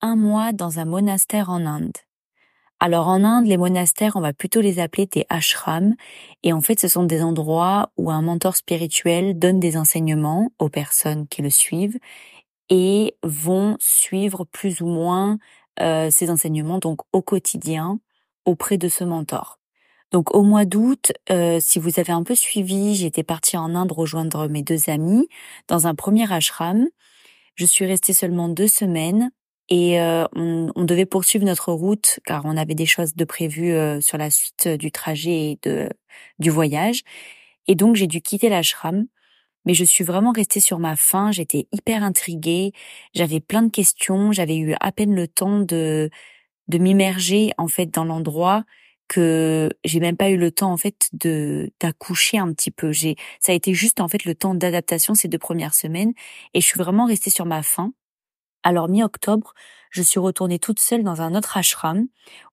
un mois dans un monastère en Inde. Alors en Inde, les monastères, on va plutôt les appeler des ashrams, et en fait ce sont des endroits où un mentor spirituel donne des enseignements aux personnes qui le suivent et vont suivre plus ou moins euh, ces enseignements donc au quotidien auprès de ce mentor. Donc au mois d'août, euh, si vous avez un peu suivi, j'étais partie en Inde rejoindre mes deux amis dans un premier ashram. Je suis restée seulement deux semaines et euh, on, on, devait poursuivre notre route car on avait des choses de prévues euh, sur la suite du trajet et de, du voyage. Et donc j'ai dû quitter l'ashram. Mais je suis vraiment restée sur ma faim. J'étais hyper intriguée. J'avais plein de questions. J'avais eu à peine le temps de de m'immerger en fait dans l'endroit que j'ai même pas eu le temps en fait de d'accoucher un petit peu. J'ai ça a été juste en fait le temps d'adaptation ces deux premières semaines et je suis vraiment restée sur ma faim. Alors mi-octobre, je suis retournée toute seule dans un autre ashram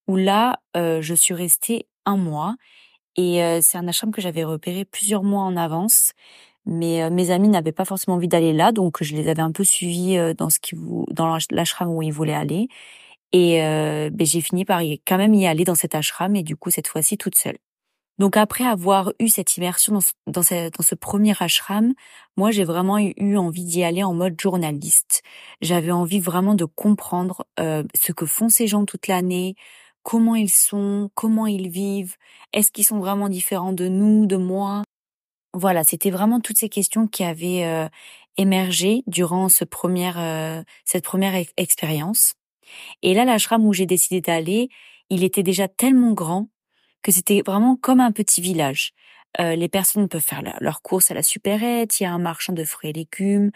où là, euh, je suis restée un mois et euh, c'est un ashram que j'avais repéré plusieurs mois en avance. Mais euh, mes amis n'avaient pas forcément envie d'aller là, donc je les avais un peu suivis dans ce qui vous, dans l'ashram où ils voulaient aller. Et ben, j'ai fini par y, quand même y aller dans cet ashram et du coup cette fois-ci toute seule. Donc après avoir eu cette immersion dans ce, premier ashram, moi j'ai vraiment eu envie d'y aller en mode journaliste. J'avais envie vraiment de comprendre euh, ce que font ces gens toute l'année, comment ils sont, comment ils vivent, est-ce qu'ils sont vraiment différents de nous, de moi? Voilà, c'était vraiment toutes ces questions qui avaient euh, émergé durant ce première, euh, cette première expérience. Et là, l'ashram où j'ai décidé d'aller, il était déjà tellement grand que c'était vraiment comme un petit village. Euh, les personnes peuvent faire leurs courses à la supérette, il y a un marchand de fruits et légumes,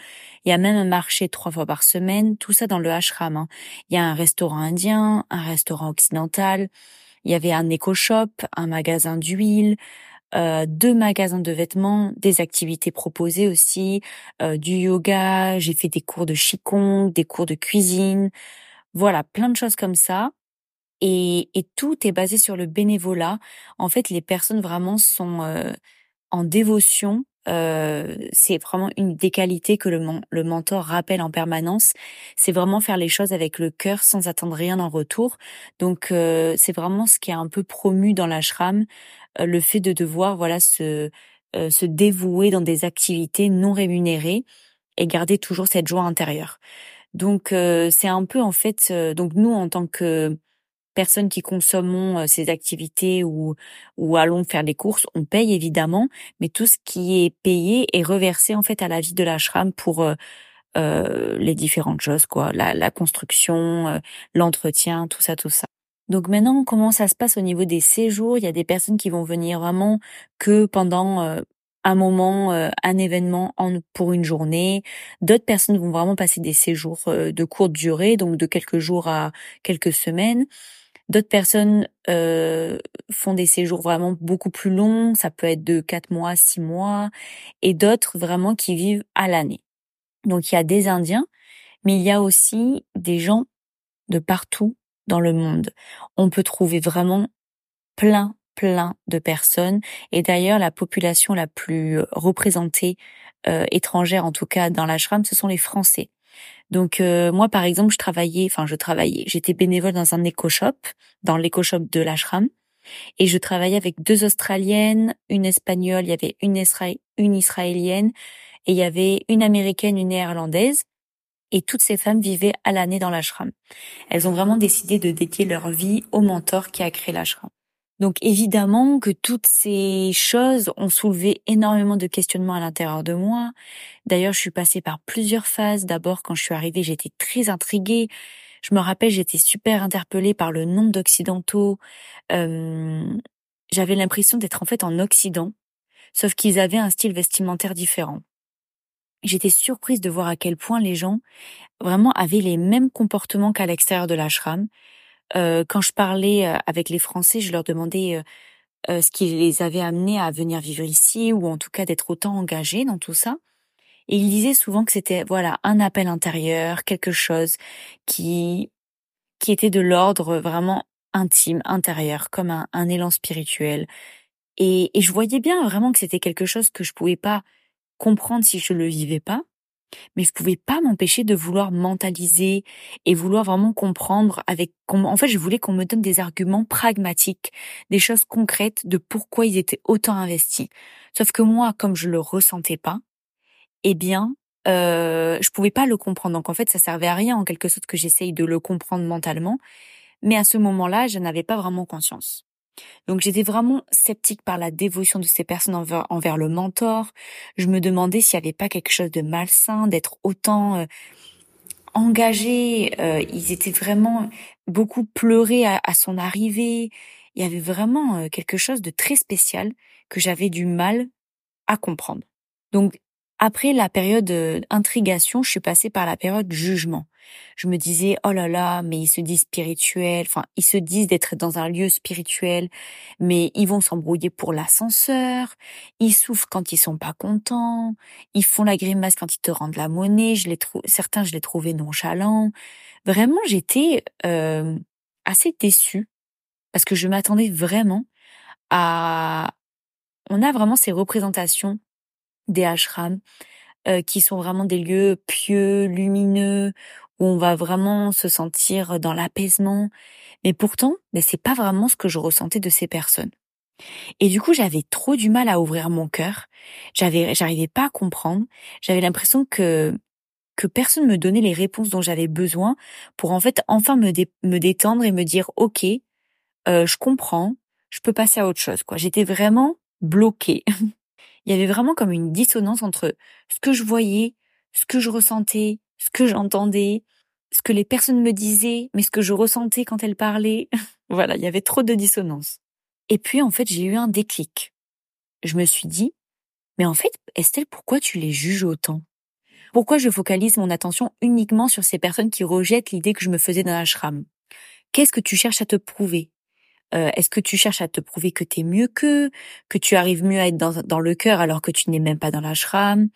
il y a même un marché trois fois par semaine, tout ça dans le ashram. Hein. Il y a un restaurant indien, un restaurant occidental, il y avait un éco-shop, un magasin d'huile, euh, deux magasins de vêtements, des activités proposées aussi, euh, du yoga, j'ai fait des cours de qigong, des cours de cuisine, voilà, plein de choses comme ça et, et, tout est basé sur le bénévolat. En fait, les personnes vraiment sont euh, en dévotion. Euh, c'est vraiment une des qualités que le, le mentor rappelle en permanence. C'est vraiment faire les choses avec le cœur sans attendre rien en retour. Donc, euh, c'est vraiment ce qui est un peu promu dans l'ashram, euh, le fait de devoir voilà se euh, se dévouer dans des activités non rémunérées et garder toujours cette joie intérieure. Donc, c'est un peu en fait. donc nous, en tant que personnes qui consommons ces activités ou, ou allons faire des courses, on paye évidemment, mais tout ce qui est payé est reversé en fait à la vie de l'ashram pour euh, les différentes choses, quoi, la, la construction, l'entretien, tout ça, tout ça. Donc maintenant, comment ça se passe au niveau des séjours? Il y a des personnes qui vont venir vraiment que pendant un moment, un événement en, pour une journée. D'autres personnes vont vraiment passer des séjours de courte durée, donc de quelques jours à quelques semaines. D'autres personnes euh, font des séjours vraiment beaucoup plus longs, ça peut être de quatre mois, six mois, et d'autres vraiment qui vivent à l'année. Donc il y a des Indiens, mais il y a aussi des gens de partout dans le monde. On peut trouver vraiment plein, plein de personnes. Et d'ailleurs, la population la plus représentée euh, étrangère, en tout cas dans l'ashram, ce sont les Français. Donc euh, moi par exemple, je travaillais, enfin je travaillais, j'étais bénévole dans un éco-shop, dans l'éco-shop de l'ashram et je travaillais avec deux australiennes, une espagnole, il y avait une, une israélienne et il y avait une américaine, une néerlandaise et toutes ces femmes vivaient à l'année dans l'ashram. Elles ont vraiment décidé de dédier leur vie au mentor qui a créé l'ashram. Donc évidemment que toutes ces choses ont soulevé énormément de questionnements à l'intérieur de moi. D'ailleurs, je suis passée par plusieurs phases. D'abord, quand je suis arrivée, j'étais très intriguée. Je me rappelle, j'étais super interpellée par le nombre d'occidentaux. Euh, j'avais l'impression d'être en fait en Occident, sauf qu'ils avaient un style vestimentaire différent. J'étais surprise de voir à quel point les gens vraiment avaient les mêmes comportements qu'à l'extérieur de l'ashram, quand je parlais avec les Français, je leur demandais ce qui les avait amenés à venir vivre ici ou en tout cas d'être autant engagés dans tout ça. Et ils disaient souvent que c'était voilà un appel intérieur, quelque chose qui qui était de l'ordre vraiment intime, intérieur, comme un, un élan spirituel. Et, et, je voyais bien vraiment que c'était quelque chose que je pouvais pas comprendre si je le vivais pas. Mais je pouvais pas m'empêcher de vouloir mentaliser et vouloir vraiment comprendre avec en fait je voulais qu'on me donne des arguments pragmatiques, des choses concrètes de pourquoi ils étaient autant investis. Sauf que moi comme je le ressentais pas, eh bien euh, je pouvais pas le comprendre. Donc en fait ça servait à rien en quelque sorte que j'essaye de le comprendre mentalement, mais à ce moment-là, je n'avais pas vraiment conscience. Donc j'étais vraiment sceptique par la dévotion de ces personnes envers, le mentor. Je me demandais s'il n'y avait pas quelque chose de malsain d'être autant euh, engagés. Euh, ils étaient vraiment beaucoup pleurés à, son arrivée. Il y avait vraiment euh, quelque chose de très spécial que j'avais du mal à comprendre. Donc après la période d'intrigation, je suis passée par la période jugement. Je me disais, oh là là, mais ils se disent spirituels, enfin, ils se disent d'être dans un lieu spirituel, mais ils vont s'embrouiller pour l'ascenseur, ils souffrent quand ils sont pas contents, ils font la grimace quand ils te rendent la monnaie, je les certains, je les trouvais nonchalants. Vraiment, j'étais euh, assez déçue parce que je m'attendais vraiment à, on a vraiment ces représentations des ashrams, euh, qui sont vraiment des lieux pieux, lumineux, où on va vraiment se sentir dans l'apaisement. Mais pourtant, mais c'est pas vraiment ce que je ressentais de ces personnes. Et du coup, j'avais trop du mal à ouvrir mon cœur. J'avais, j'arrivais pas à comprendre. J'avais l'impression que que personne me donnait les réponses dont j'avais besoin pour en fait enfin me, me détendre et me dire ok, euh, je comprends, je peux passer à autre chose quoi. J'étais vraiment bloquée. il y avait vraiment comme une dissonance entre ce que je voyais, ce que je ressentais, ce que j'entendais, ce que les personnes me disaient, mais ce que je ressentais quand elles parlaient. voilà, il y avait trop de dissonance. Et puis en fait, j'ai eu un déclic. Je me suis dit, mais en fait, Estelle, pourquoi tu les juges autant? Pourquoi je focalise mon attention uniquement sur ces personnes qui rejettent l'idée que je me faisais d'un ashram Qu'est-ce que tu cherches à te prouver? Euh, est-ce que tu cherches à te prouver que tu es mieux qu'eux, que tu arrives mieux à être dans, dans le cœur alors que tu n'es même pas dans l'ashram?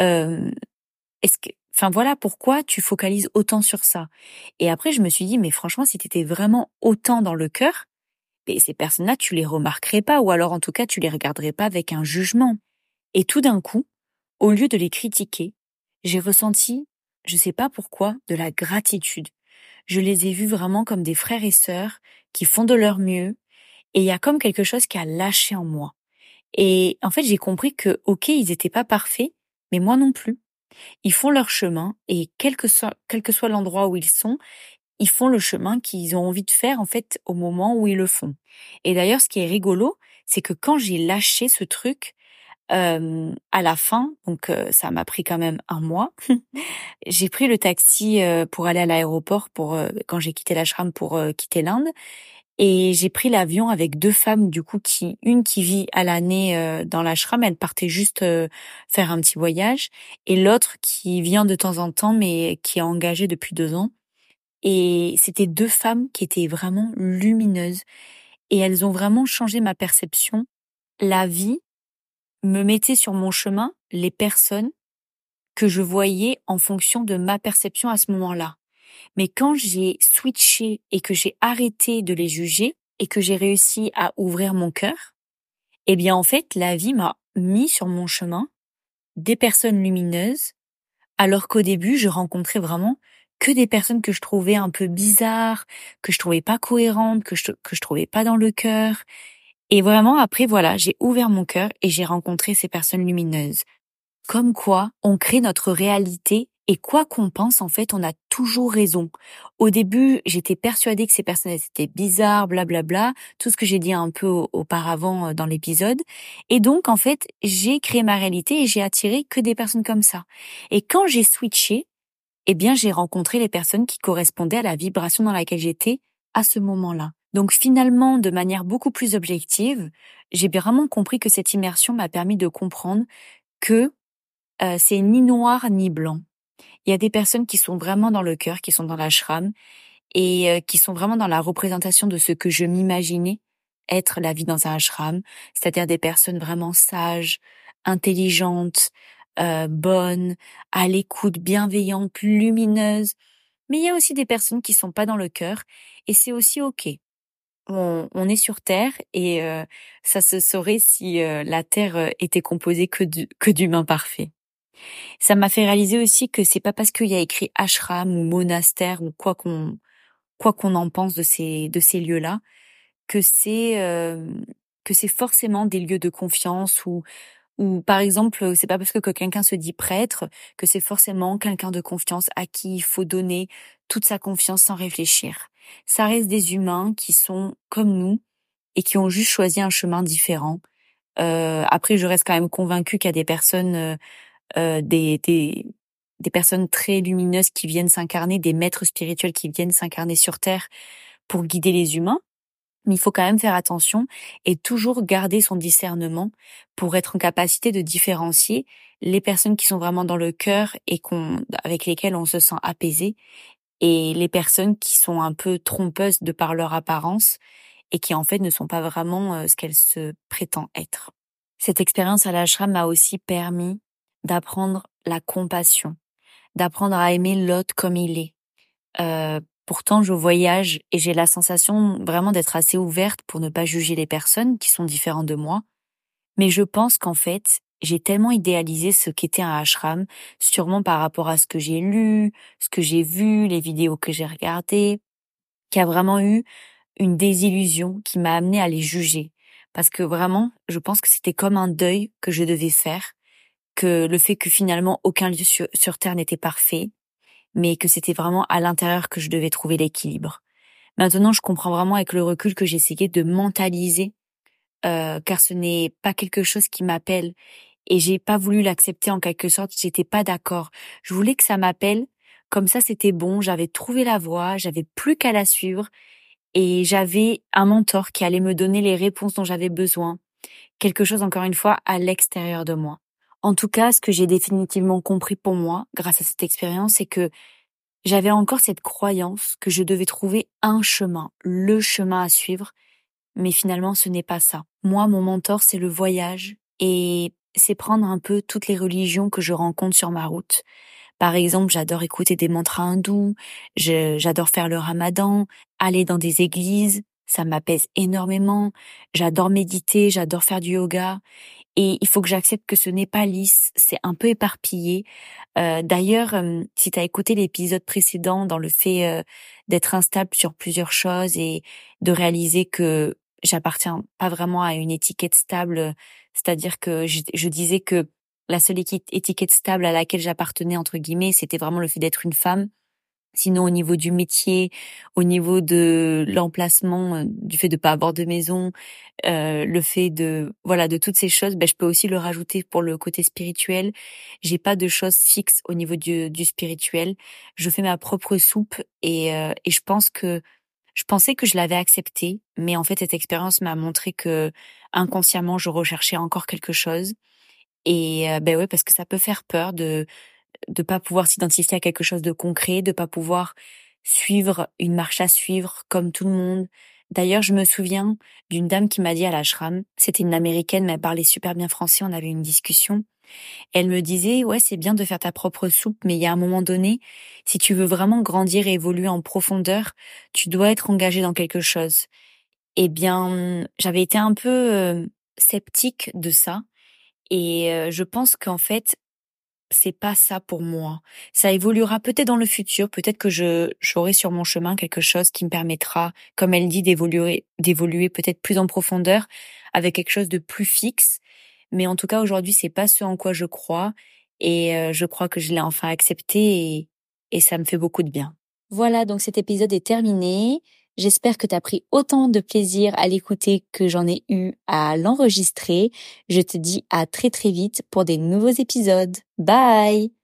Euh, Est-ce que, enfin voilà, pourquoi tu focalises autant sur ça Et après, je me suis dit, mais franchement, si tu étais vraiment autant dans le cœur, ben, ces personnes-là, tu les remarquerais pas, ou alors en tout cas, tu les regarderais pas avec un jugement. Et tout d'un coup, au lieu de les critiquer, j'ai ressenti, je sais pas pourquoi, de la gratitude. Je les ai vus vraiment comme des frères et sœurs qui font de leur mieux, et il y a comme quelque chose qui a lâché en moi. Et en fait, j'ai compris que, ok, ils étaient pas parfaits, mais moi non plus. Ils font leur chemin, et quel que soit, quel que soit l'endroit où ils sont, ils font le chemin qu'ils ont envie de faire, en fait, au moment où ils le font. Et d'ailleurs, ce qui est rigolo, c'est que quand j'ai lâché ce truc, euh, à la fin, donc euh, ça m'a pris quand même un mois. j'ai pris le taxi euh, pour aller à l'aéroport pour quand j'ai quitté l'ashram pour quitter l'Inde et j'ai pris l'avion avec deux femmes du coup qui une qui vit à l'année dans l'ashram, elle partait juste faire un petit voyage et l'autre qui vient de temps en temps mais qui est engagée depuis deux ans. Et c'était deux femmes qui étaient vraiment lumineuses et elles ont vraiment changé ma perception. La vie me mettait sur mon chemin les personnes que je voyais en fonction de ma perception à ce moment-là. Mais quand j'ai switché et que j'ai arrêté de les juger et que j'ai réussi à ouvrir mon cœur, eh bien en fait la vie m'a mis sur mon chemin des personnes lumineuses, alors qu'au début je rencontrais vraiment que des personnes que je trouvais un peu bizarres, que je trouvais pas cohérentes, que je, que je trouvais pas dans le cœur, et vraiment, après, voilà, j'ai ouvert mon cœur et j'ai rencontré ces personnes lumineuses. Comme quoi, on crée notre réalité et quoi qu'on pense, en fait, on a toujours raison. Au début, j'étais persuadée que ces personnes étaient bizarres, blablabla, tout ce que j'ai dit un peu auparavant euh, dans l'épisode. Et donc, en fait, j'ai créé ma réalité et j'ai attiré que des personnes comme ça. Et quand j'ai switché, eh bien, j'ai rencontré les personnes qui correspondaient à la vibration dans laquelle j'étais à ce moment-là. Donc finalement, de manière beaucoup plus objective, j'ai vraiment compris que cette immersion m'a permis de comprendre que euh, c'est ni noir ni blanc. Il y a des personnes qui sont vraiment dans le cœur, qui sont dans l'ashram et euh, qui sont vraiment dans la représentation de ce que je m'imaginais être la vie dans un ashram, c'est-à-dire des personnes vraiment sages, intelligentes, euh, bonnes, à l'écoute, bienveillantes, lumineuses. Mais il y a aussi des personnes qui sont pas dans le cœur et c'est aussi ok on, est sur Terre et euh, ça se saurait si euh, la Terre euh, était composée que que d'humains parfaits. Ça m'a fait réaliser aussi que c'est pas parce qu'il y a écrit ashram ou monastère ou quoi qu'on quoi qu'on en pense de ces de ces lieux-là que c'est euh, que c'est forcément des lieux de confiance ou ou par exemple, c'est pas parce que quelqu'un se dit prêtre que c'est forcément quelqu'un de confiance à qui il faut donner toute sa confiance sans réfléchir. Ça reste des humains qui sont comme nous et qui ont juste choisi un chemin différent. Euh, après, je reste quand même convaincue qu'il y a des personnes, euh, des, des, des personnes très lumineuses qui viennent s'incarner, des maîtres spirituels qui viennent s'incarner sur Terre pour guider les humains. Mais il faut quand même faire attention et toujours garder son discernement pour être en capacité de différencier les personnes qui sont vraiment dans le cœur et qu'on, avec lesquelles on se sent apaisé et les personnes qui sont un peu trompeuses de par leur apparence et qui en fait ne sont pas vraiment euh, ce qu'elles se prétendent être. Cette expérience à l'ashram m'a aussi permis d'apprendre la compassion, d'apprendre à aimer l'autre comme il est. Euh, pourtant, je voyage et j'ai la sensation vraiment d'être assez ouverte pour ne pas juger les personnes qui sont différentes de moi. Mais je pense qu'en fait, j'ai tellement idéalisé ce qu'était un ashram, sûrement par rapport à ce que j'ai lu, ce que j'ai vu, les vidéos que j'ai regardées, qu'il y a vraiment eu une désillusion qui m'a amené à les juger. Parce que vraiment, je pense que c'était comme un deuil que je devais faire, que le fait que finalement aucun lieu sur, Terre n'était parfait, mais que c'était vraiment à l'intérieur que je devais trouver l'équilibre. Maintenant, je comprends vraiment avec le recul que j'essayais de mentaliser, euh, car ce n'est pas quelque chose qui m'appelle et j'ai pas voulu l'accepter en quelque sorte. J'étais pas d'accord. Je voulais que ça m'appelle. Comme ça, c'était bon. J'avais trouvé la voie. J'avais plus qu'à la suivre et j'avais un mentor qui allait me donner les réponses dont j'avais besoin. Quelque chose, encore une fois, à l'extérieur de moi. En tout cas, ce que j'ai définitivement compris pour moi, grâce à cette expérience, c'est que j'avais encore cette croyance que je devais trouver un chemin, le chemin à suivre, mais finalement ce n'est pas ça. Moi, mon mentor, c'est le voyage et c'est prendre un peu toutes les religions que je rencontre sur ma route. Par exemple, j'adore écouter des mantras hindous, j'adore faire le ramadan, aller dans des églises, ça m'apaise énormément. J'adore méditer, j'adore faire du yoga. Et il faut que j'accepte que ce n'est pas lisse, c'est un peu éparpillé. Euh, d'ailleurs, euh, si tu as écouté l'épisode précédent dans le fait euh, d'être instable sur plusieurs choses et de réaliser que j'appartiens pas vraiment à une étiquette stable, c'est-à-dire que je disais que la seule étiquette stable à laquelle j'appartenais entre guillemets, c'était vraiment le fait d'être une femme. Sinon, au niveau du métier, au niveau de l'emplacement, euh, du fait de pas avoir de maison, euh, le fait de voilà de toutes ces choses, ben, je peux aussi le rajouter pour le côté spirituel. J'ai pas de choses fixes au niveau du, du spirituel. Je fais ma propre soupe et, euh, et je pense que je pensais que je l'avais accepté, mais en fait cette expérience m'a montré que inconsciemment je recherchais encore quelque chose et euh, ben ouais, parce que ça peut faire peur de de pas pouvoir s'identifier à quelque chose de concret, de pas pouvoir suivre une marche à suivre comme tout le monde. D'ailleurs, je me souviens d'une dame qui m'a dit à l'ashram, c'était une américaine, mais elle parlait super bien français, on avait une discussion. Elle me disait, ouais, c'est bien de faire ta propre soupe, mais il y a un moment donné, si tu veux vraiment grandir et évoluer en profondeur, tu dois être engagé dans quelque chose. Eh bien, j'avais été un peu euh, sceptique de ça, et euh, je pense qu'en fait, c'est pas ça pour moi. Ça évoluera peut-être dans le futur, peut-être que je j'aurai sur mon chemin quelque chose qui me permettra, comme elle dit, d'évoluer, d'évoluer peut-être plus en profondeur avec quelque chose de plus fixe. Mais en tout cas, aujourd'hui, c'est pas ce en quoi je crois et euh, je crois que je l'ai enfin accepté et, et ça me fait beaucoup de bien. Voilà, donc cet épisode est terminé. J'espère que tu as pris autant de plaisir à l'écouter que j'en ai eu à l'enregistrer. Je te dis à très très vite pour des nouveaux épisodes. Bye